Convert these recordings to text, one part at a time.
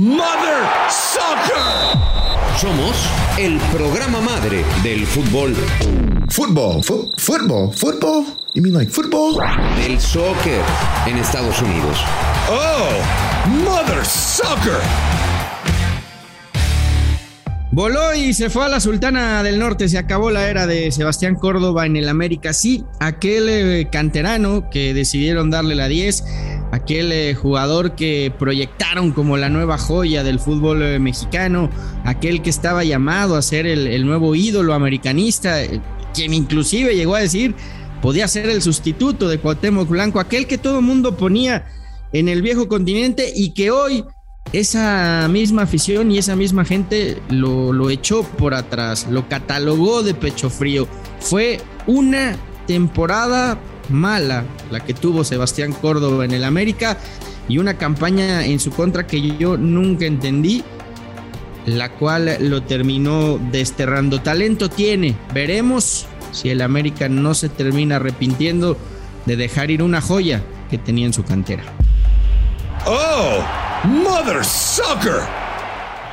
Mother Soccer. Somos el programa madre del fútbol. Football, fu football, football? You mean like football? Del soccer en Estados Unidos. Oh, Mother Soccer. Voló y se fue a la Sultana del Norte. Se acabó la era de Sebastián Córdoba en el América. Sí, aquel eh, canterano que decidieron darle la 10, aquel eh, jugador que proyectaron como la nueva joya del fútbol eh, mexicano, aquel que estaba llamado a ser el, el nuevo ídolo americanista, quien inclusive llegó a decir podía ser el sustituto de Cuauhtémoc Blanco, aquel que todo mundo ponía en el viejo continente y que hoy esa misma afición y esa misma gente lo, lo, echó por atrás, lo catalogó de pecho frío. Fue una temporada mala la que tuvo Sebastián Córdoba en el América y una campaña en su contra que yo nunca entendí, la cual lo terminó desterrando. Talento tiene, veremos si el América no se termina arrepintiendo de dejar ir una joya que tenía en su cantera. Oh, Mother Soccer.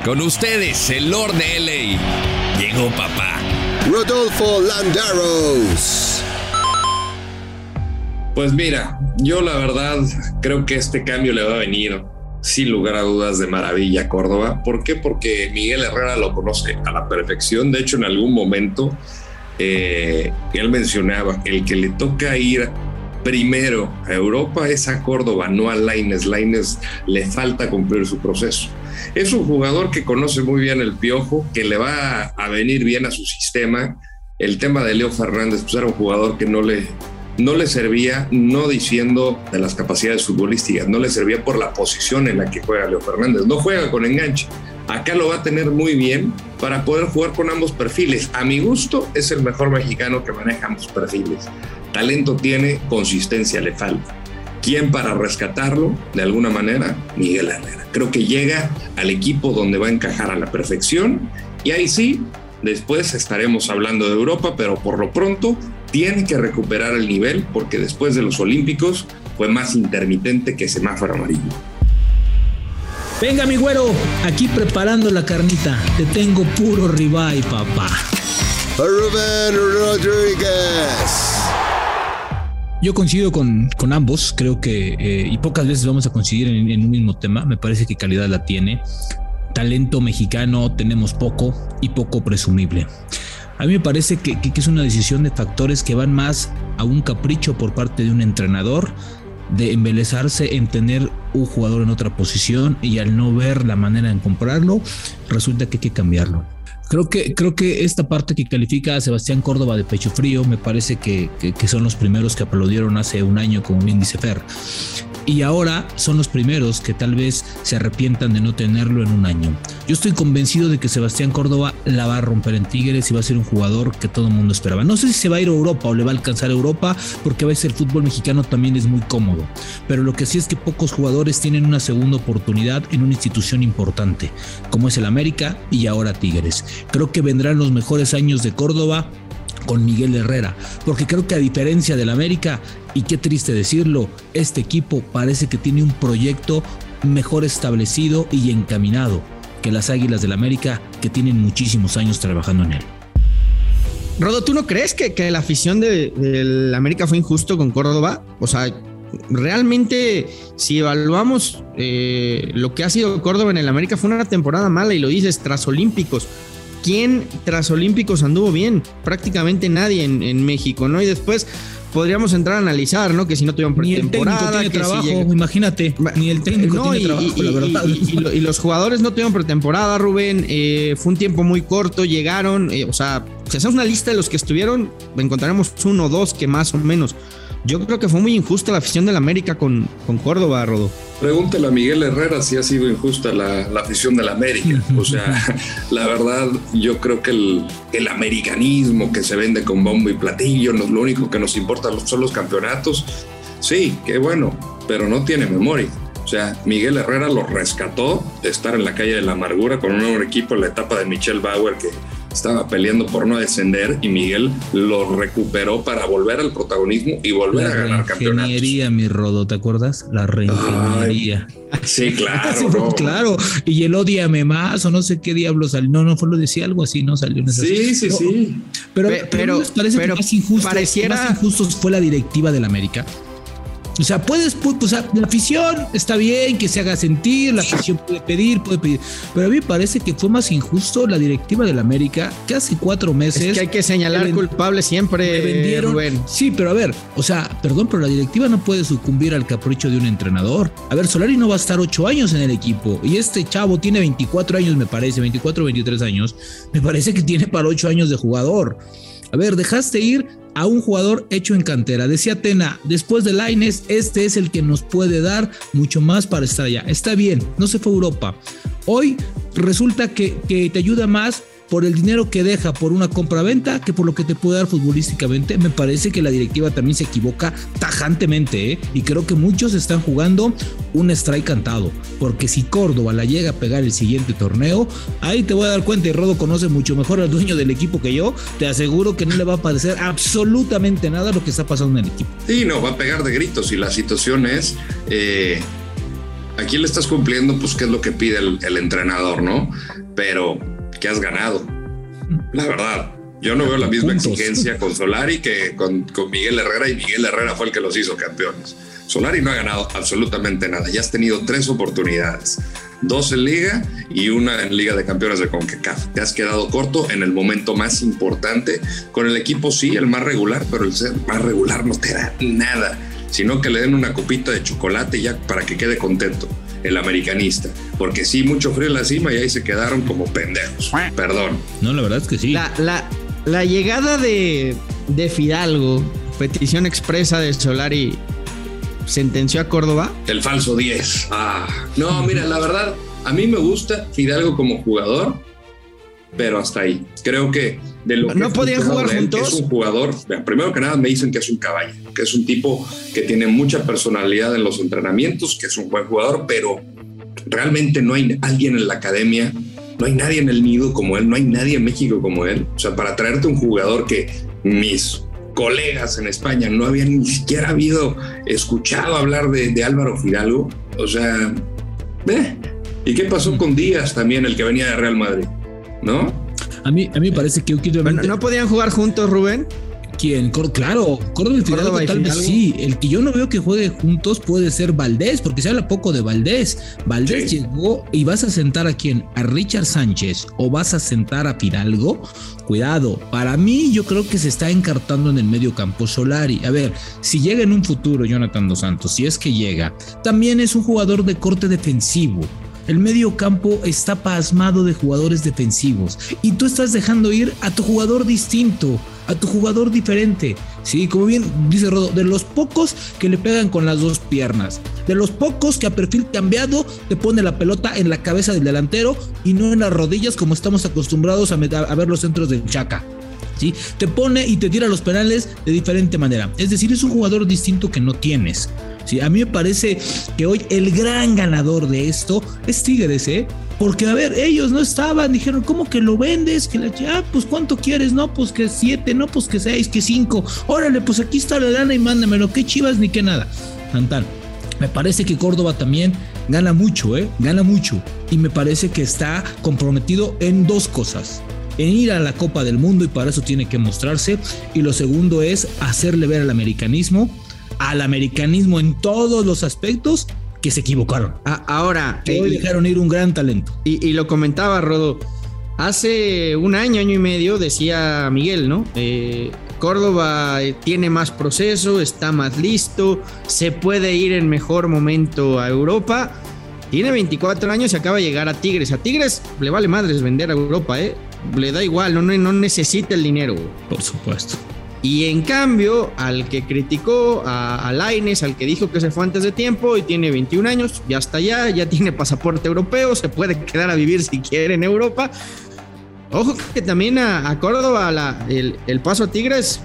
Con ustedes, el Lord de LA. Llegó papá. Rodolfo Landaros. Pues mira, yo la verdad creo que este cambio le va a venir sin lugar a dudas de maravilla a Córdoba. ¿Por qué? Porque Miguel Herrera lo conoce a la perfección. De hecho, en algún momento eh, él mencionaba, el que le toca ir primero a Europa es a Córdoba, no a Laines. Laines le falta cumplir su proceso. Es un jugador que conoce muy bien el piojo, que le va a venir bien a su sistema. El tema de Leo Fernández, pues era un jugador que no le, no le servía, no diciendo de las capacidades futbolísticas, no le servía por la posición en la que juega Leo Fernández. No juega con enganche. Acá lo va a tener muy bien para poder jugar con ambos perfiles. A mi gusto es el mejor mexicano que maneja ambos perfiles. Talento tiene, consistencia le falta. ¿Quién para rescatarlo de alguna manera? Miguel Herrera. Creo que llega al equipo donde va a encajar a la perfección y ahí sí, después estaremos hablando de Europa, pero por lo pronto tiene que recuperar el nivel porque después de los Olímpicos fue más intermitente que semáforo amarillo. Venga, mi güero, aquí preparando la carnita. Te tengo puro ribeye, papá. Rubén Rodríguez. Yo coincido con, con ambos, creo que, eh, y pocas veces vamos a coincidir en, un mismo tema, me parece que calidad la tiene. Talento mexicano tenemos poco y poco presumible. A mí me parece que, que, que es una decisión de factores que van más a un capricho por parte de un entrenador de embelezarse en tener un jugador en otra posición y al no ver la manera en comprarlo, resulta que hay que cambiarlo. Creo que, creo que esta parte que califica a Sebastián Córdoba de pecho frío me parece que, que, que son los primeros que aplaudieron hace un año, como bien dice Fer y ahora son los primeros que tal vez se arrepientan de no tenerlo en un año. Yo estoy convencido de que Sebastián Córdoba la va a romper en Tigres y va a ser un jugador que todo el mundo esperaba. No sé si se va a ir a Europa o le va a alcanzar a Europa porque a veces el fútbol mexicano también es muy cómodo, pero lo que sí es que pocos jugadores tienen una segunda oportunidad en una institución importante, como es el América y ahora Tigres. Creo que vendrán los mejores años de Córdoba con Miguel Herrera, porque creo que a diferencia del América, y qué triste decirlo, este equipo parece que tiene un proyecto mejor establecido y encaminado que las Águilas del América, que tienen muchísimos años trabajando en él. Rodo, ¿tú no crees que, que la afición del de América fue injusto con Córdoba? O sea, realmente, si evaluamos eh, lo que ha sido Córdoba en el América, fue una temporada mala y lo dices tras Olímpicos. ¿Quién tras Olímpicos anduvo bien? Prácticamente nadie en, en México, ¿no? Y después podríamos entrar a analizar, ¿no? Que si no tuvieron pretemporada, tiene que trabajo, si llega... imagínate, ni el técnico no, tiene y, trabajo, y, la verdad. Y, y, los jugadores no tuvieron pretemporada, Rubén. Eh, fue un tiempo muy corto, llegaron, eh, o sea, si hacemos una lista de los que estuvieron, encontraremos uno o dos que más o menos. Yo creo que fue muy injusta la afición del América con, con Córdoba, Rodo. Pregúntale a Miguel Herrera si ha sido injusta la, la afición de la América. O sea, la verdad, yo creo que el, el, americanismo que se vende con bombo y platillo, no, lo único que nos importa son los campeonatos. Sí, qué bueno, pero no tiene memoria. O sea, Miguel Herrera lo rescató de estar en la calle de la amargura con un nuevo equipo en la etapa de Michelle Bauer que estaba peleando por no descender y Miguel lo recuperó para volver al protagonismo y volver a ganar campeonatos. Reingeniería, mi Rodo, ¿te acuerdas? La reingeniería. sí, claro. Claro, y el odiame más o no sé qué diablos salió. No, no, fue lo decía algo así, no salió en esa Sí, sí, sí. Pero, pero, parece que más injusto, pareciera... más injusto fue la directiva del América o sea, puedes, o sea, la afición está bien que se haga sentir, la afición puede pedir, puede pedir, pero a mí me parece que fue más injusto la directiva del América que hace cuatro meses. Es que hay que señalar culpables siempre. Vendieron, Sí, pero a ver, o sea, perdón, pero la directiva no puede sucumbir al capricho de un entrenador. A ver, Solari no va a estar ocho años en el equipo y este chavo tiene 24 años, me parece, 24 o 23 años. Me parece que tiene para ocho años de jugador. A ver, dejaste ir a un jugador hecho en cantera. Decía Tena, después de Laines, este es el que nos puede dar mucho más para estar allá. Está bien, no se fue a Europa. Hoy resulta que, que te ayuda más por el dinero que deja por una compra-venta que por lo que te puede dar futbolísticamente. Me parece que la directiva también se equivoca tajantemente ¿eh? y creo que muchos están jugando un strike cantado. Porque si Córdoba la llega a pegar el siguiente torneo, ahí te voy a dar cuenta y Rodo conoce mucho mejor al dueño del equipo que yo. Te aseguro que no le va a parecer absolutamente nada lo que está pasando en el equipo. Sí, no, va a pegar de gritos y la situación es... Eh, ¿A quién le estás cumpliendo? Pues qué es lo que pide el entrenador, ¿no? Pero que has ganado. La verdad, yo no veo la misma exigencia con Solari que con, con, Miguel Herrera y Miguel Herrera fue el que los hizo campeones. Solari no ha ganado absolutamente nada, ya has tenido tres oportunidades, dos en liga y una en Liga de Campeones de CONCACAF. Te has quedado corto en el momento más importante, con el equipo sí, el más regular, pero el ser más regular no te da nada, sino que le den una copita de chocolate ya para que quede contento el americanista. Porque sí, mucho frío en la cima y ahí se quedaron como pendejos. Perdón. No, la verdad es que sí. La, la, la llegada de, de Fidalgo, petición expresa de Solari, sentenció a Córdoba. El falso 10. Ah, no, mira, la verdad, a mí me gusta Fidalgo como jugador, pero hasta ahí. Creo que de lo no podían jugar juntos. es un jugador, primero que nada me dicen que es un caballo, que es un tipo que tiene mucha personalidad en los entrenamientos, que es un buen jugador, pero realmente no hay alguien en la academia, no hay nadie en el nido como él, no hay nadie en México como él. O sea, para traerte un jugador que mis colegas en España no habían ni siquiera habido escuchado hablar de, Álvaro Fidalgo, o sea, ¿eh? ¿y qué pasó con Díaz también, el que venía de Real Madrid? ¿No? A mí, a mí me parece que ¿No podían jugar juntos, Rubén? ¿Quién? Claro, Córdoba y Fidalgo tal vez sí. El que yo no veo que juegue juntos puede ser Valdés, porque se habla poco de Valdés. Valdés llegó y vas a sentar a quién? ¿A Richard Sánchez o vas a sentar a Fidalgo? Cuidado, para mí yo creo que se está encartando en el medio campo Solari. A ver, si llega en un futuro Jonathan Dos Santos, si es que llega, también es un jugador de corte defensivo. El medio campo está pasmado de jugadores defensivos y tú estás dejando ir a tu jugador distinto, a tu jugador diferente. Sí, como bien dice Rodo, de los pocos que le pegan con las dos piernas, de los pocos que a perfil cambiado te pone la pelota en la cabeza del delantero y no en las rodillas como estamos acostumbrados a, ver los centros del Chaca. ¿Sí? Te pone y te tira los penales de diferente manera. Es decir, es un jugador distinto que no tienes. Sí, a mí me parece que hoy el gran ganador de esto es Tigres, ¿eh? Porque, a ver, ellos no estaban, dijeron, ¿cómo que lo vendes? Que la, ah, pues ¿cuánto quieres? No, pues que siete, no, pues que seis, que cinco. Órale, pues aquí está la lana y mándamelo, qué chivas ni qué nada. Tan, Me parece que Córdoba también gana mucho, ¿eh? Gana mucho. Y me parece que está comprometido en dos cosas en ir a la Copa del Mundo y para eso tiene que mostrarse. Y lo segundo es hacerle ver al americanismo al americanismo en todos los aspectos que se equivocaron. ahora. hoy dejaron ir un gran talento. Y, lo comentaba Rodo. Hace un año, año y medio, decía Miguel, ¿no? Eh, Córdoba eh, tiene más proceso, está más listo, se puede ir en mejor momento a Europa. Tiene 24 años y acaba de llegar a Tigres. A Tigres le vale madres vender a Europa, ¿eh? Le da igual, no, no necesita el dinero. Por supuesto. Y en cambio, al que criticó a, a al que dijo que se fue antes de tiempo y tiene 21 años, ya está allá, ya tiene pasaporte europeo, se puede quedar a vivir si quiere en Europa. Ojo que también a, a Córdoba la, el, el, paso a Tigres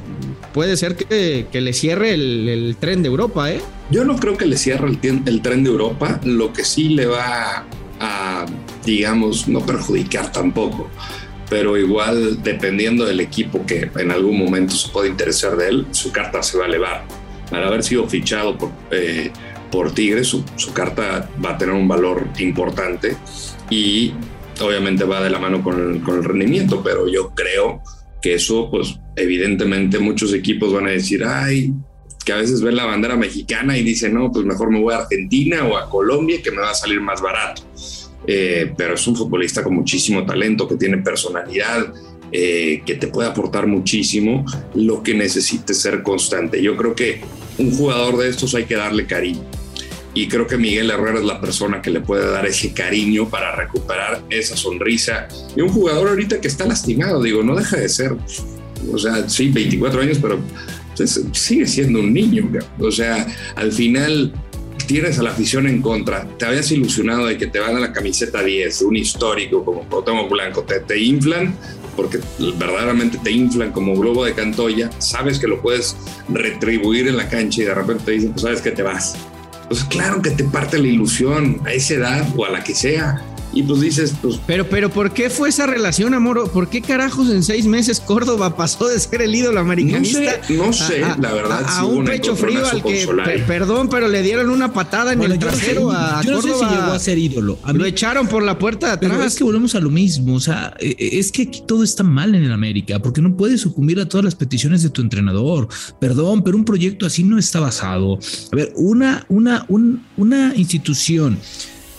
puede ser que, que le cierre el, el, tren de Europa, ¿eh? Yo no creo que le cierre el, el tren de Europa, lo que sí le va a, digamos, no perjudicar tampoco pero igual dependiendo del equipo que en algún momento se puede interesar de él, su carta se va a elevar. Al haber sido fichado por, eh, por Tigres, su, su, carta va a tener un valor importante y obviamente va de la mano con el, con el rendimiento, pero yo creo que eso, pues evidentemente muchos equipos van a decir, ay, que a veces ven la bandera mexicana y dicen, no, pues mejor me voy a Argentina o a Colombia que me va a salir más barato eh, pero es un futbolista con muchísimo talento, que tiene personalidad, eh, que te puede aportar muchísimo, lo que necesite ser constante. Yo creo que un jugador de estos hay que darle cariño. Y creo que Miguel Herrera es la persona que le puede dar ese cariño para recuperar esa sonrisa. Y un jugador ahorita que está lastimado, digo, no deja de ser, o sea, sí, 24 años, pero pues, sigue siendo un niño. O sea, al final tienes a la afición en contra, te habías ilusionado de que te van a la camiseta 10, un histórico como Cuauhtémoc Blanco, te, te inflan porque verdaderamente te inflan como globo de Cantoya, sabes que lo puedes retribuir en la cancha y de repente te dicen, pues sabes que te vas. Pues claro que te parte la ilusión a esa edad o a la que sea y pues dices, pues. Pero, pero, ¿por qué fue esa relación, amor? ¿Por qué carajos en seis meses Córdoba pasó de ser el ídolo americanista? No sé, no sé la verdad. A, a un pecho frío al que, per, perdón, pero le dieron una patada en bueno, el trasero no sé, a yo Córdoba. no sé si llegó a ser ídolo. A lo echaron por la puerta de atrás. Pero es que volvemos a lo mismo. O sea, es que aquí todo está mal en el América, porque no puedes sucumbir a todas las peticiones de tu entrenador. Perdón, pero un proyecto así no está basado. A ver, una, una, un, una institución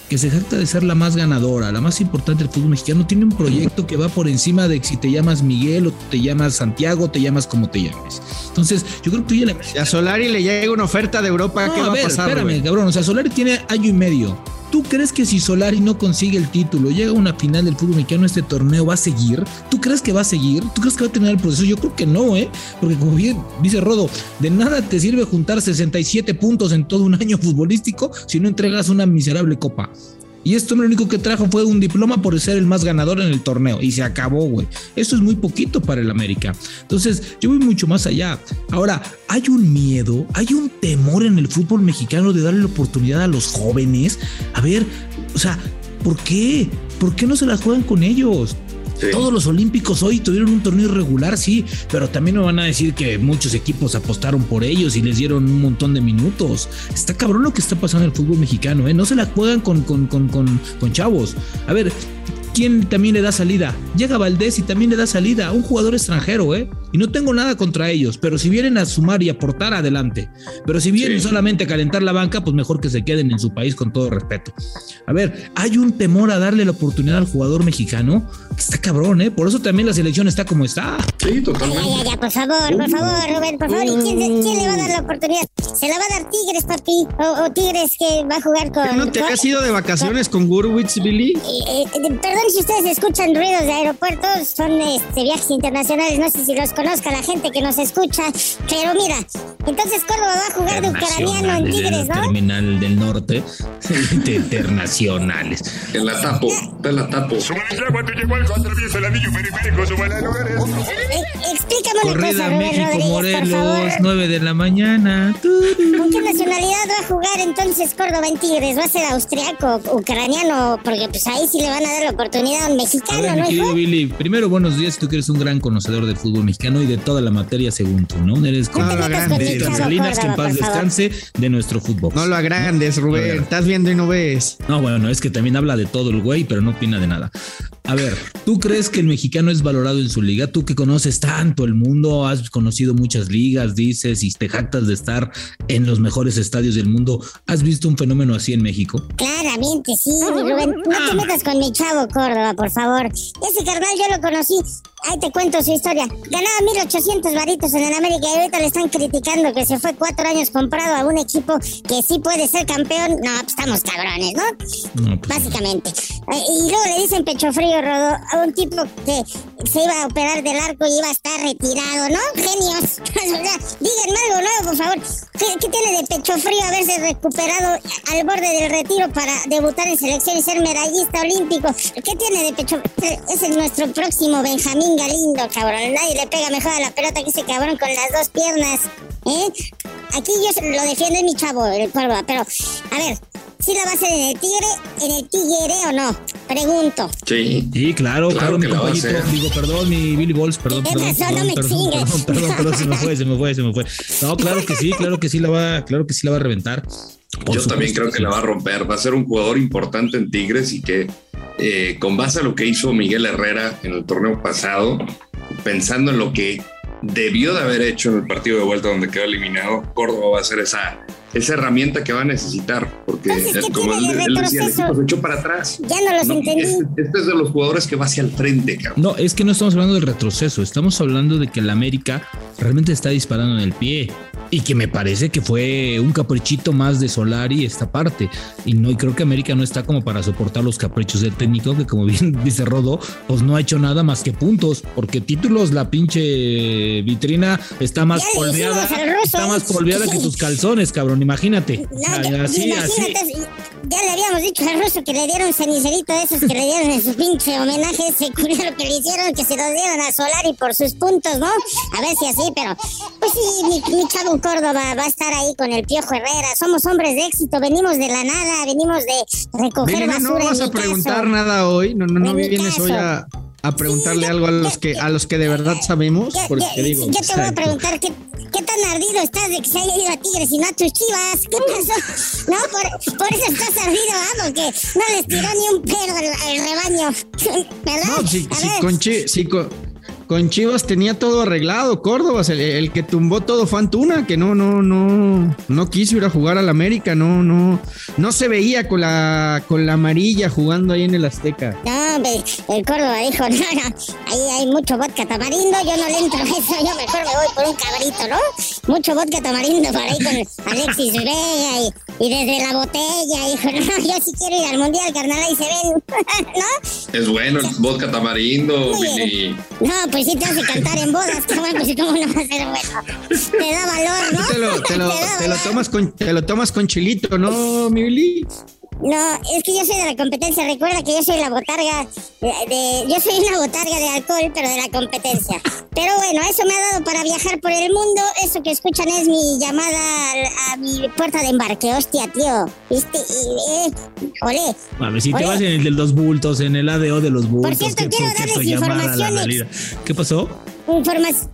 que se jacta de ser la más ganadora, la más importante del fútbol mexicano, tiene un proyecto que va por encima de si te llamas Miguel o te llamas Santiago, o te llamas como te llames. Entonces, yo creo que tú ya le... A Solari le llega una oferta de Europa, no, ¿qué va a ver, a pasar? Espérame, cabrón, o sea, Solari tiene año y medio. ¿Tú crees que si Solari no consigue el título, llega a una final del fútbol mexicano, este torneo va a seguir? ¿Tú crees que va a seguir? ¿Tú crees que va a tener el proceso? Yo creo que no, ¿eh? Porque como bien dice Rodo, de nada te sirve juntar 67 puntos en todo un año futbolístico si no entregas una miserable copa. Y esto lo único que trajo fue un diploma por ser el más ganador en el torneo. Y se acabó, güey. Esto es muy poquito para el América. Entonces, yo voy mucho más allá. Ahora, hay un miedo, hay un temor en el fútbol mexicano de darle la oportunidad a los jóvenes. A ver, o sea, ¿por qué? ¿Por qué no se la juegan con ellos? Todos los olímpicos hoy tuvieron un torneo irregular, sí, pero también me van a decir que muchos equipos apostaron por ellos y les dieron un montón de minutos. Está cabrón lo que está pasando en el fútbol mexicano, ¿eh? No se la juegan con, con, con, con, con chavos. A ver, ¿quién también le da salida? Llega Valdés y también le da salida un jugador extranjero, ¿eh? Y no tengo nada contra ellos, pero si vienen a sumar y aportar, adelante. Pero si vienen sí. solamente a calentar la banca, pues mejor que se queden en su país con todo respeto. A ver, hay un temor a darle la oportunidad al jugador mexicano que está cabrón, ¿eh? Por eso también la selección está como está. Sí, totalmente. Ya, ya, ya, por favor, por favor, Rubén, por favor. ¿Y quién, quién, le va a dar la oportunidad? ¿Se la va a dar Tigres, papi? ¿O, o Tigres que va a jugar con. ¿No te has ido de vacaciones con, con Gurwitz, Billy? Eh, eh, perdón si ustedes escuchan ruidos de aeropuertos, son este, viajes internacionales, no sé si los conozca la gente que nos escucha, pero mira, entonces Córdoba va a jugar de ucraniano en Tigres, ¿no? Terminal del Norte, de internacionales. En la tapo, en la tapo. Eh, explícame una Corrida cosa, Rubén México, Rodríguez, Morelos, por favor. 9 de la mañana. ¿Con qué nacionalidad va a jugar entonces Córdoba en Tigres? ¿Va a ser austriaco, ucraniano? Porque pues ahí sí le van a dar la oportunidad a un mexicano, A ver, ¿no? hijo? Billy, primero buenos días, tú que eres un gran conocedor del fútbol mexicano y de toda la materia según tú, ¿no? Eres como No lo agrandes, de las Salinas, que en paz descanse de nuestro fútbol. No lo agrandes, Rubén. No, no. Estás viendo y no ves. No, bueno, es que también habla de todo el güey, pero no opina de nada. A ver, ¿tú crees que el mexicano es valorado en su liga? Tú que conoces tanto el mundo, has conocido muchas ligas, dices y te jactas de estar en los mejores estadios del mundo. ¿Has visto un fenómeno así en México? Claramente, sí, Rubén. No Ah. te metas con mi chavo Córdoba, por favor. Ese carnal yo lo conocí. Ahí te cuento su historia. Ganaba 1800 varitos en el América y ahorita le están criticando que se fue cuatro años comprado a un equipo que sí puede ser campeón. No, pues estamos cabrones, ¿no? No, pues, Básicamente. Eh, Y luego le dicen pecho frío, Rodo, a un tipo que se iba a operar del arco y iba a estar retirado, ¿no? Genios. Díganme algo nuevo, por favor. ¿Qué, tiene de pecho frío haberse recuperado al borde del retiro para debutar en selección y ser medallista olímpico? ¿Qué tiene de pecho Ese es nuestro próximo Benjamín Galindo, cabrón. Nadie le pega mejor a la pelota que ese cabrón con las dos piernas. ¿Eh? Aquí yo lo defiendo, mi chavo, el cuervo, pero a ver, ¿sí la va a hacer en el Tigre, en el Tigre o no? Pregunto. Sí. Sí, claro, claro, mi compañito. Digo, perdón, mi Billy Balls, perdón, perdón, perdón, no me perdón, perdón, perdón, perdón, se me fue, se me fue, se me fue. No, claro que sí, claro que sí la va, claro que sí la va a reventar. Por Yo también creo que la va a romper. Va a ser un jugador importante en Tigres y que eh, con base a lo que hizo Miguel Herrera en el torneo pasado, pensando en lo que debió de haber hecho en el partido de vuelta donde quedó eliminado, Córdoba va a ser esa, esa herramienta que va a necesitar, porque como él, decía, el equipo se echó para atrás. Ya no los entendí. Este, este, es de los jugadores que va hacia el frente, cabrón. No, es que no estamos hablando del retroceso, estamos hablando de que el América realmente está disparando en el pie y que me parece que fue un caprichito más de Solari esta parte. Y no, y creo que América no está como para soportar los caprichos del técnico, que como bien dice Rodo, pues no ha hecho nada más que puntos, porque títulos, la pinche vitrina está más polveada, está más polveada que tus calzones, cabrón, imagínate. así, Ya le habíamos dicho al ruso que le dieron cenicerito de esos que le dieron en su pinche homenaje ese culero que le hicieron, que se lo dieron a Solari por sus puntos, ¿no? A ver si así, pero pues sí, mi, mi chavo Córdoba va a estar ahí con el Piojo Herrera. Somos hombres de éxito, venimos de la nada, venimos de recoger basura. No vas a preguntar nada hoy, no, no, no vienes hoy a, a preguntarle algo a los que a los que de verdad sabemos. Porque digo, yo te voy a preguntar qué, qué, tan ardido estás de que se haya ido a Tigres y no a tus chivas. ¿Qué pasó? No, por, por eso estás ardido, vamos, que no les tiró ni un pedo al, rebaño. ¿Verdad? No, si, si con, chi, si, con, con Chivas tenía todo arreglado, Córdoba, el, que tumbó todo fue Antuna, que no, no, no, no quiso ir a jugar al América, no, no, no se veía con la, con la amarilla jugando ahí en el Azteca. No, el Córdoba dijo, no, ahí hay mucho vodka tamarindo, yo no le entro a eso, yo mejor me voy por un cabrito, ¿no? Mucho vodka tamarindo por ahí con Alexis Vega y, desde la botella, dijo, no, yo sí quiero ir al Mundial, carnal, ahí se ven, ¿no? Es bueno el vodka tamarindo, Billy. No, pues pues sí te hace cantar en bodas, cabrón, pues cómo no va a ser bueno. Te da valor, ¿no? Te lo, te lo, te lo tomas, con, te lo tomas con chilito, ¿no, mi Billy? No, es que yo soy de la competencia. Recuerda que yo soy la botarga de, yo soy una botarga de alcohol, pero de la competencia. Pero bueno, eso me ha dado para viajar por el mundo. Eso que escuchan es mi llamada a, mi puerta de embarque. Hostia, tío. ¿Viste? Eh, olé. A ver, si te vas en el de los bultos, en el ADO de los bultos. Por cierto, quiero darles información. ¿Qué pasó?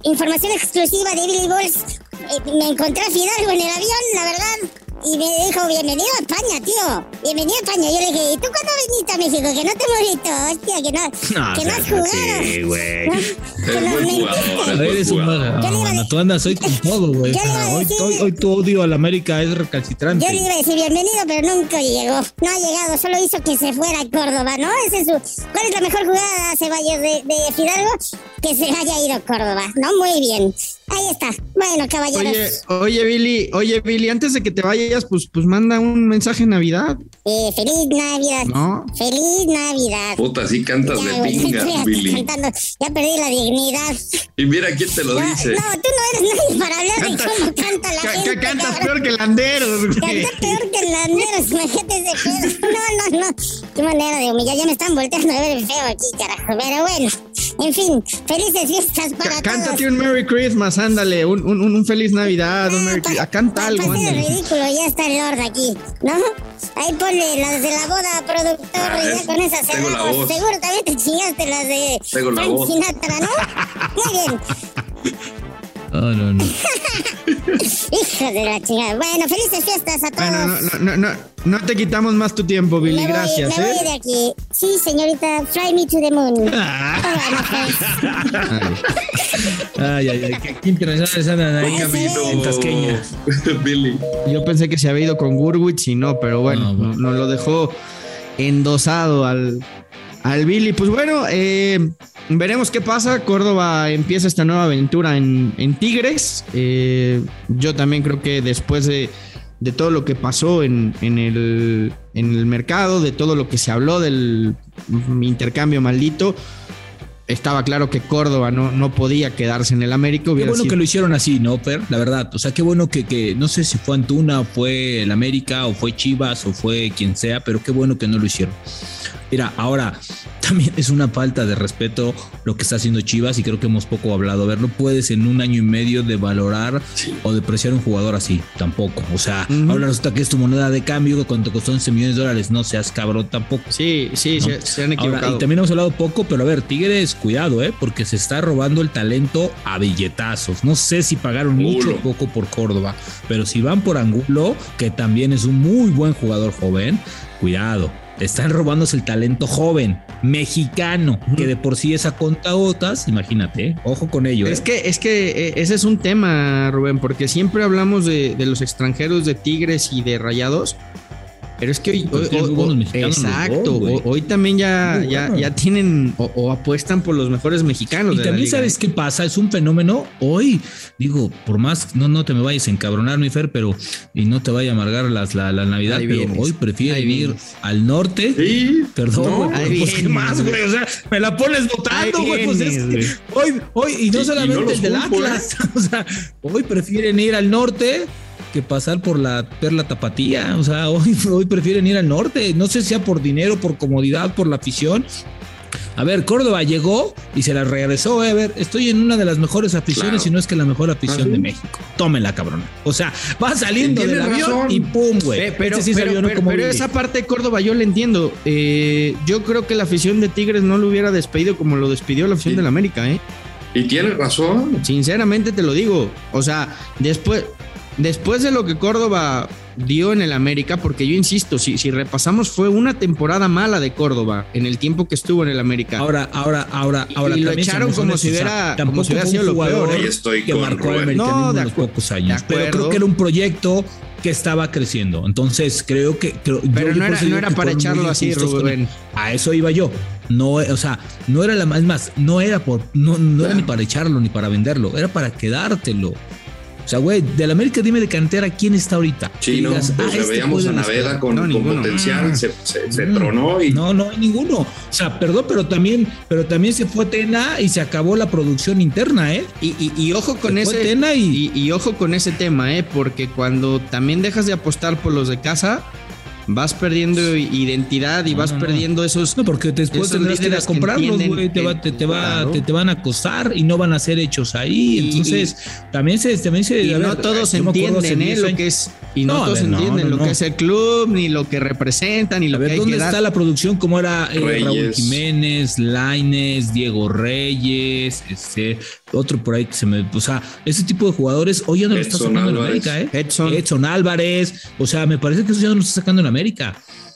información exclusiva de Billy Balls. Eh, me encontré a Fidalgo en el avión, la verdad y me dijo, bienvenido a España, tío. Bienvenido a España. Yo le dije, ¿y tú cuándo viniste a México? Que no te moriste, hostia, que no, no que no has jugado. Sí, güey. que no, tú andas hoy con todo, güey. Hoy, hoy, hoy, tu odio a la América es recalcitrante. Yo le iba a decir bienvenido, pero nunca llegó. No ha llegado, solo hizo que se fuera a Córdoba, ¿no? Ese es su... ¿Cuál es la mejor jugada, Ceballos, de, de Fidalgo? Que se haya ido a Córdoba, ¿no? Muy bien. Ahí está. Bueno, caballeros. Oye, oye, Billy, oye, Billy, antes de que te vayas, pues, pues manda un mensaje de Navidad. Eh, feliz Navidad. ¿No? Feliz Navidad. Puta, sí cantas de pinga, Billy. Cantando. Ya perdí la dignidad. Y mira quién te lo dice. No, tú no eres nadie para hablar de cómo canta la gente. Cantas peor que Landeros, güey. Cantas peor que Landeros, imagínate ese pedo. No, no, no. Qué manera de humillar. Ya me están volteando a ver el feo aquí, carajo. Pero bueno, en fin, felices fiestas para Cántate todos. Cántate un Merry Christmas, ándale. Un, un, un feliz Navidad, un Merry Christmas. Canta algo, ándale. ridículo, ya está el Lord aquí, ¿no? Ahí las de la boda, productor, ah, y ya con esas cerramos. Seguro también te chingaste las de Frank Sinatra, ¿no? Muy bien. No, no, no. Hijo de la chingada. Bueno, felices fiestas a todos. Bueno, no, no, no, no te quitamos más tu tiempo, Billy. Me voy, Gracias. Me ¿eh? voy de aquí. Sí, señorita, fly me to the moon. ay, ay, ay. Qué, qué interesantes andan ahí en Tasqueña. Billy. Yo pensé que se había ido con Gurwitz y no, pero bueno, no, bueno. nos lo dejó endosado al, al Billy. Pues bueno, eh, veremos qué pasa. Córdoba empieza esta nueva aventura en, en Tigres. Eh, yo también creo que después de, de todo lo que pasó en, en, el, en, el, mercado, de todo lo que se habló del intercambio maldito, estaba claro que Córdoba no, no podía quedarse en el América. Qué bueno que lo hicieron así, ¿no, Per? La verdad. O sea, qué bueno que, que, no sé si fue Antuna o fue el América o fue Chivas o fue quien sea, pero qué bueno que no lo hicieron. Mira, ahora también es una falta de respeto lo que está haciendo Chivas y creo que hemos poco hablado. A ver, no puedes en un año y medio de valorar o depreciar un jugador así, tampoco. O sea, ahora resulta que es tu moneda de cambio cuando te costó 11 millones de dólares, no seas cabrón tampoco. Sí, sí, se, se, han equivocado. y también hemos hablado poco, pero a ver, Tigres, cuidado, ¿eh? Porque se está robando el talento a billetazos. No sé si pagaron mucho o poco por Córdoba, pero si van por Angulo, que también es un muy buen jugador joven, cuidado están robándose el talento joven, mexicano, que de por sí es a contagotas, imagínate, ¿eh? ojo con ello. Es ¿eh? que, es que eh, ese es un tema, Rubén, porque siempre hablamos de, de los extranjeros de Tigres y de Rayados, pero es que hoy, hoy, hoy exacto, dos, hoy también ya, ya, bueno. ya tienen o, o, apuestan por los mejores mexicanos. Y también sabes qué pasa, es un fenómeno. Hoy, digo, por más, no, no te me vayas a encabronar, mi Fer, pero y no te vaya a amargar las, la, la, Navidad, ahí pero vienes, hoy prefieren ir al norte. Sí, perdón, no, güey, pues qué más, güey. O sea, me la pones votando, güey. Pues es que hoy, hoy, y no sí, solamente y no el del Atlas, o sea, hoy prefieren ir al norte que pasar por la perla tapatía. O sea, hoy, hoy prefieren ir al norte. No sé si sea por dinero, por comodidad, por la afición. A ver, Córdoba llegó y se la regresó. A ver, estoy en una de las mejores aficiones, claro. si no es que la mejor afición ¿Ah, sí? de México. Tómela, cabrón. O sea, va saliendo del avión razón. y pum, güey. Pero, este sí pero, pero, como pero esa parte de Córdoba yo la entiendo. Eh, yo creo que la afición de Tigres no lo hubiera despedido como lo despidió la afición sí. del América, ¿eh? Y tiene razón. Sinceramente te lo digo. O sea, después, después de lo que Córdoba dio en el América, porque yo insisto, si, si, repasamos, fue una temporada mala de Córdoba en el tiempo que estuvo en el América. Ahora, ahora, ahora, ahora. Y lo echaron como si, hubiera, como si hubiera sido lo peor. Ahí estoy que marcó el no, de en los pocos años. Pero creo que era un proyecto que estaba creciendo. Entonces creo que. Creo, pero yo, no, era, no era para echarlo así, Rubén. A eso iba yo. No, o sea, no era la más, más, no era por, no, no era ni para echarlo ni para venderlo, era para quedártelo. O sea, güey, del América dime de cantera quién está ahorita. Sí, no, digas, pues ah, este veíamos a Naveda con, no, con potencial, ah, se, se, se mm, tronó y. No, no hay ninguno. O sea, perdón, pero también, pero también se fue Tena y se acabó la producción interna, ¿eh? Y, y, y ojo con se ese Tena y... y, ojo con ese tema, ¿eh? Porque cuando también dejas de apostar por los de casa, vas perdiendo identidad y no, vas no, perdiendo no. esos. No, porque después tendrás que ir a comprarlos, güey. Te, va, te, te, va, claro. te, te, van a acosar y no van a ser hechos ahí. Y, Entonces, y, también se. También se y no todos entienden ¿eh? lo que es. Y no, todos ver, entienden lo que es el club, ni lo que representan, ni lo a ver, que hay ¿dónde que está dar? la producción? ¿Cómo era eh, Raúl Jiménez, Laines, Diego Reyes, este, otro por ahí que se me. O sea, ese tipo de jugadores hoy ya no Edson lo está sacando Álvarez. en América, ¿eh? Edson. Edson Álvarez. O sea, me parece que eso ya no lo está sacando en América.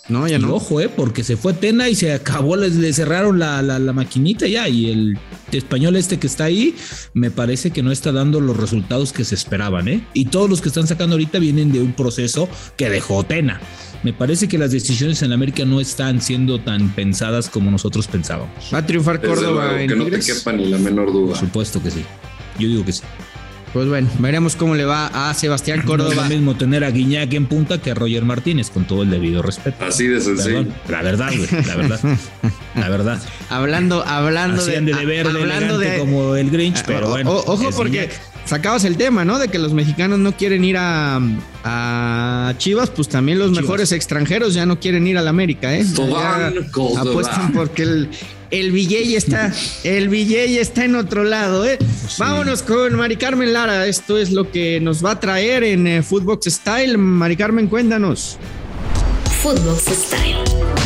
No, ya y no. Ojo, eh, porque se fue Tena y se acabó, le, le cerraron la, la, la, maquinita ya. Y el español este que está ahí, me parece que no está dando los resultados que se esperaban, ¿eh? Y todos los que están sacando ahorita vienen de un proceso que dejó Tena. Me parece que las decisiones en América no están siendo tan pensadas como nosotros pensábamos. Va a triunfar Córdoba. Desde luego, que no te quepa ni la menor duda. Por supuesto que sí. Yo digo que sí. Pues bueno, veremos cómo le va a Sebastián Córdoba. No es lo mismo tener a Guiñac en punta que a Roger Martínez, con todo el debido respeto. Así de sencillo. La verdad, güey, la verdad. La verdad. hablando, hablando Hacían de. de deber hablando de como el Grinch, pero bueno. O, ojo, porque Guiñac. sacabas el tema, ¿no? De que los mexicanos no quieren ir a, a Chivas, pues también los Chivas. mejores extranjeros ya no quieren ir a la América, ¿eh? Ya apuestan porque el, el Villey está, el Villey está en otro lado, ¿eh? Sí. Vámonos con Mari Carmen Lara. Esto es lo que nos va a traer en eh, Footbox Style. Mari Carmen, cuéntanos. Footbox Style.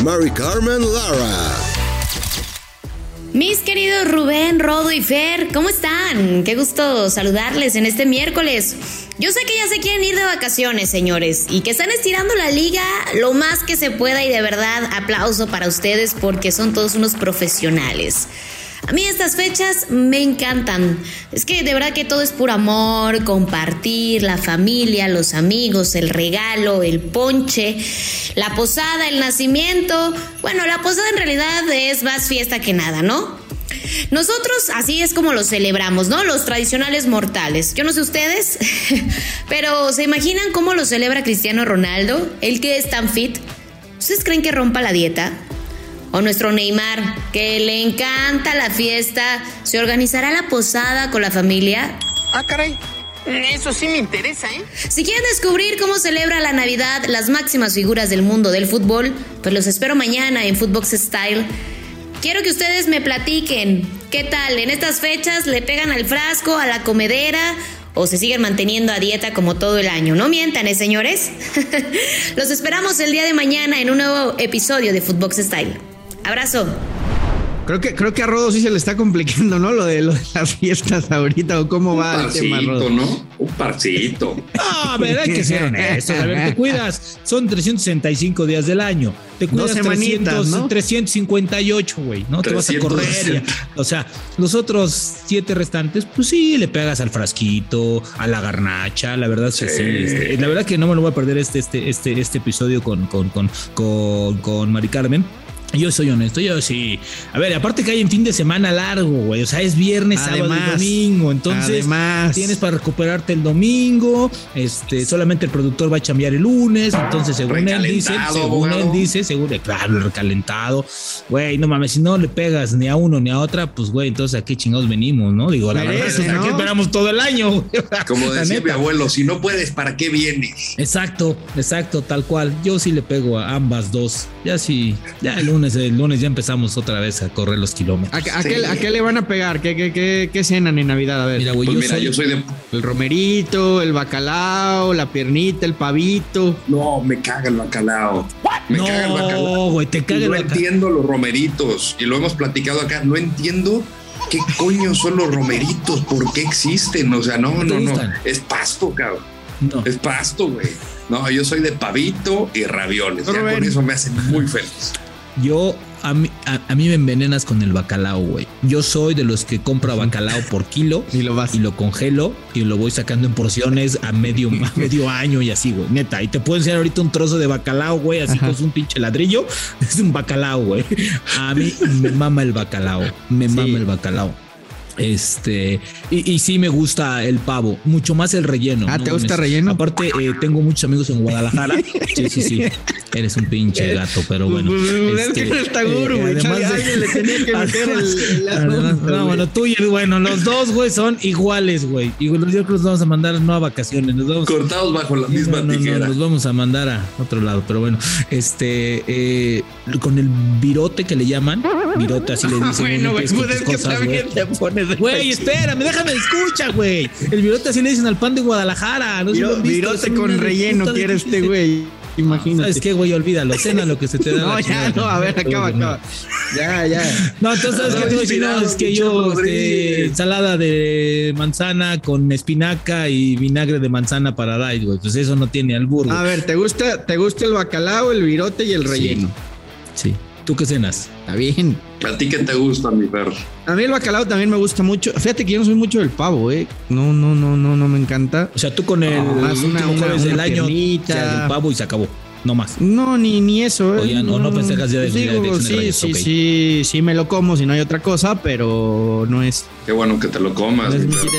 Mari Carmen Lara. Mis queridos Rubén, Rodo y Fer, ¿cómo están? Qué gusto saludarles en este miércoles. Yo sé que ya se quieren ir de vacaciones, señores, y que están estirando la liga lo más que se pueda y de verdad aplauso para ustedes porque son todos unos profesionales. A mí estas fechas me encantan. Es que de verdad que todo es puro amor, compartir, la familia, los amigos, el regalo, el ponche, la posada, el nacimiento. Bueno, la posada en realidad es más fiesta que nada, ¿no? Nosotros así es como lo celebramos, ¿no? Los tradicionales mortales. Yo no sé ustedes, pero ¿se imaginan cómo lo celebra Cristiano Ronaldo? El que es tan fit. ¿Ustedes creen que rompa la dieta? O nuestro Neymar, que le encanta la fiesta, ¿se organizará la posada con la familia? Ah, caray. Eso sí me interesa, ¿eh? Si quieren descubrir cómo celebra la Navidad las máximas figuras del mundo del fútbol, pues los espero mañana en Footbox Style. Quiero que ustedes me platiquen qué tal en estas fechas le pegan al frasco, a la comedera o se siguen manteniendo a dieta como todo el año. No mientan, ¿eh, señores? los esperamos el día de mañana en un nuevo episodio de Footbox Style. Abrazo. Creo que, creo que a Rodo sí se le está complicando, ¿no? Lo de, lo de las fiestas ahorita o cómo va Un el tema, parcito, Rodo. ¿no? Un parcito. No, a ver, hay que ser honestos. A ver, te cuidas. Son 365 días del año. Te cuidas Dos semanitas, 300, ¿no? 358, güey. No te vas a correr. 360. ya. O sea, los otros siete restantes, pues sí, le pegas al frasquito, a la garnacha. La verdad es que sí. Sí. este, la verdad que no me lo voy a perder este, este, este, este episodio con, con, con, con, con Mari Carmen. Yo soy honesto, yo sí. A ver, aparte que hay en fin de semana largo, güey. O sea, es viernes, sábado y domingo. Entonces, además. tienes para recuperarte el domingo. Este, solamente el productor va a chambear el lunes. Entonces, según él dice, según él dice, según, claro, el recalentado. Güey, no mames, si no le pegas ni a uno ni a otra, pues, güey, entonces a qué chingados venimos, ¿no? Digo, la verdad, ¿a ¿no? qué esperamos todo el año? güey? Como decía mi abuelo, si no puedes, ¿para qué vienes? Exacto, exacto, tal cual. Yo sí le pego a ambas dos. Ya sí, ya el lunes, el lunes ya empezamos otra vez a correr los ¿A, kilómetros. a qué, a qué le van a pegar? ¿Qué, qué, qué, qué cenan en Navidad? A ver. Mira, güey, Pues yo, mira, soy, yo soy de. el romerito, el bacalao, la piernita, el pavito. No, me caga el bacalao. Me caga el bacalao. No, güey, te caga el no bacalao. entiendo los romeritos. Y lo hemos platicado acá. No entiendo qué coño son los romeritos. ¿Por qué existen? O sea, no, ¿No no, no. Es pasto, cabrón. No. Es pasto, güey. No, yo soy de pavito y ravioles. Ya con eso me hacen muy feliz. Yo, a mí, a, a mí me envenenas con el bacalao, güey. Yo soy de los que compra bacalao por kilo Y lo vas. y lo congelo y lo voy sacando en porciones a medio, a medio año y así, güey. Neta. Y te puedo enseñar ahorita un trozo de bacalao, güey, así Ajá. con un pinche ladrillo. Es un bacalao, güey. A mí me mama el bacalao. Me Sí. mama el bacalao. Este, y, y sí me gusta el pavo, mucho más el relleno. Ah, no ¿te gusta relleno? Aparte, eh, tengo muchos amigos en Guadalajara. Sí, sí, sí. Eres un pinche gato, pero bueno. Pues, es Este, que no bueno, tú y el bueno, los dos, güey, son iguales, güey. Y yo creo que los vamos a mandar no a vacaciones, nos vamos Cortados bajo la misma no, no, no, tijera. los vamos a mandar a otro lado, pero bueno, este, eh, con el virote que le llaman, virote así le dicen. Bueno, güey, pues tus es que también güey. te pones de Güey, espérame, déjame escucha, güey. El virote así le dicen al pan de Guadalajara. No Viro- Virote es con relleno quiere este güey. Imagínate. ¿Sabes qué, güey? Olvídalo, cena lo que se te da. No, ya, no, a ver, acaba, acaba. Ya, ya. No, entonces, ¿sabes qué te voy a decir? No, es que yo, este, ensalada de manzana con espinaca y vinagre de manzana para dar, güey. Pues eso no tiene albur, güey. A ver, ¿te gusta, ¿te gusta el bacalao, el virote y el Sí. relleno? Sí. ¿Tú qué cenas? Está bien. ¿A ti qué te gusta, mi perro? A mí el bacalao también me gusta mucho. Fíjate que yo no soy mucho del pavo, ¿eh? No, no, no, no, no me encanta. O sea, tú con el más una- año, piernita. o sea, del pavo y se acabó. No más. No, ni, ni eso. ¿eh? O ya no- no festejas Día de- Pues Día de digo, de sí, Gracias, sí, ok. sí, sí me lo como si no hay otra cosa, pero no es. Qué bueno que te lo comas, no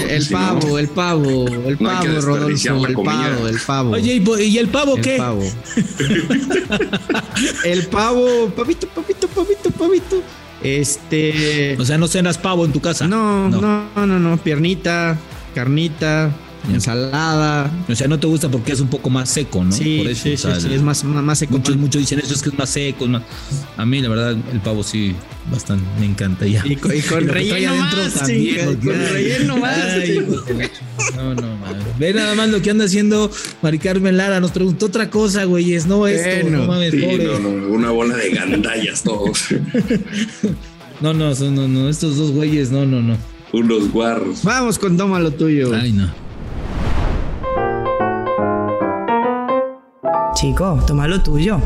el si no- pavo, el pavo, el No que pavo, Rodolfo, el pavo, el pavo. Oye, ¿y, el pavo el qué? pavo. el pavo, pavito, pavito, pavito, pavito. Este. O sea, no cenas pavo en tu casa. No, no, no, no, no, piernita, carnita. Ensalada. O sea, no te gusta porque es un poco más seco, ¿no? Sí, Por eso, sí, o sea, sí, sí, es más, más, más seco. Muchos, muchos dicen eso, es que es más seco. es más- A mí, la verdad, el pavo sí, bastante, me encanta ya. Y con, y con relleno adentro más, también, con relleno más. Ay, No, no, madre. Ve nada más lo que anda haciendo Mari Carmen Lara. Nos preguntó otra cosa, güey. Es no esto, Bueno, no mames, Sí, pobre. no, no, una bola de gandallas todos. No, no, son- no, no, estos dos güeyes, no, no, no. Unos guarros. Vamos con toma lo tuyo. Ay, no. Chico, toma lo tuyo.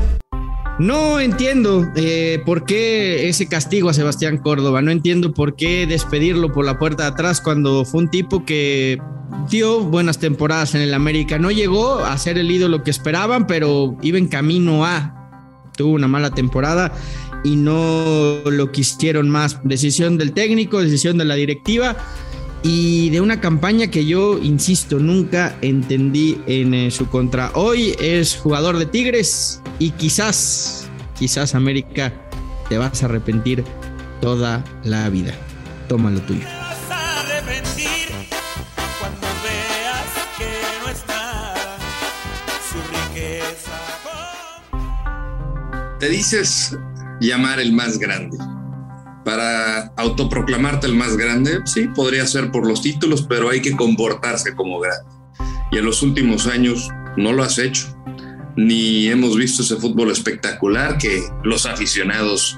No entiendo eh, por qué ese castigo a Sebastián Córdoba. No entiendo por qué despedirlo por la puerta de atrás cuando fue un tipo que dio buenas temporadas en el América. No llegó a ser el ídolo que esperaban, pero iba en camino a. Tuvo una mala temporada y no lo quisieron más. Decisión del técnico, decisión de la directiva y de una campaña que yo, insisto, nunca entendí en eh, su contra. Hoy es jugador de Tigres y quizás, quizás América te vas a arrepentir toda la vida. Toma lo tuyo. Te dices llamar el más grande. Para autoproclamarte el más grande, sí, podría ser por los títulos, pero hay que comportarse como grande. Y en los últimos años no lo has hecho. Ni hemos visto ese fútbol espectacular que los aficionados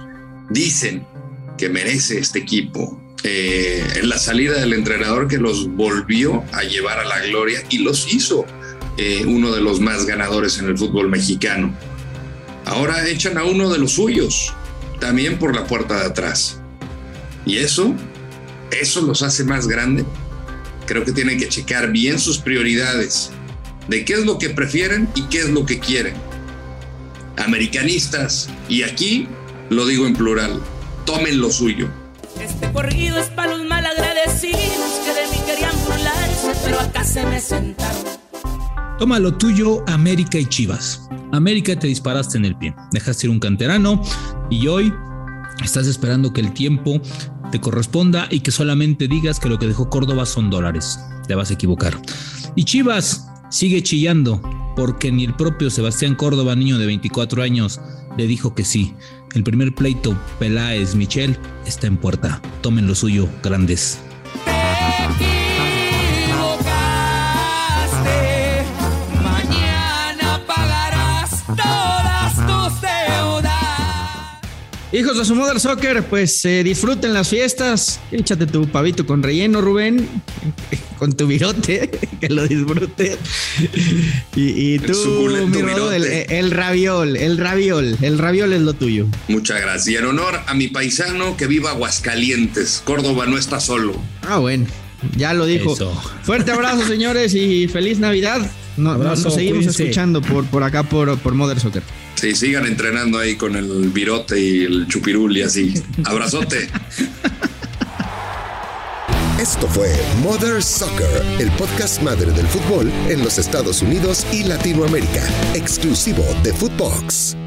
dicen que merece este equipo. Eh, en la salida del entrenador que los volvió a llevar a la gloria y los hizo eh, uno de los más ganadores en el fútbol mexicano. Ahora echan a uno de los suyos, también por la puerta de atrás. Y eso, eso los hace más grandes. Creo que tienen que checar bien sus prioridades, de qué es lo que prefieren y qué es lo que quieren. Americanistas, y aquí lo digo en plural, tomen lo suyo. Este corrido es para los malagradecidos que de mí querían burlarse, pero acá se me sentaron. Toma lo tuyo, América y Chivas. América te disparaste en el pie, dejaste ir un canterano y hoy estás esperando que el tiempo te corresponda y que solamente digas que lo que dejó Córdoba son dólares. Te vas a equivocar. Y Chivas sigue chillando porque ni el propio Sebastián Córdoba, niño de 24 años, le dijo que sí. El primer pleito, Peláez Michel, está en puerta. Tomen lo suyo, grandes. Hijos de su Mother Soccer, pues eh, disfruten las fiestas. Échate tu pavito con relleno, Rubén, con tu virote, que lo disfrutes. Y, tú, mi el, el, raviol, el raviol, el raviol es lo tuyo. Muchas gracias. Y en honor a mi paisano que viva Aguascalientes, Córdoba no está solo. Ah, bueno, ya lo dijo. Fuerte abrazo, señores, y feliz Navidad. Nos seguimos escuchando por, por acá, por, por Mother Soccer. Sí, sigan entrenando ahí con el virote y el chupirul y así. Abrazote. Esto fue Mother Soccer, el podcast madre del fútbol en los Estados Unidos y Latinoamérica, exclusivo de Footbox.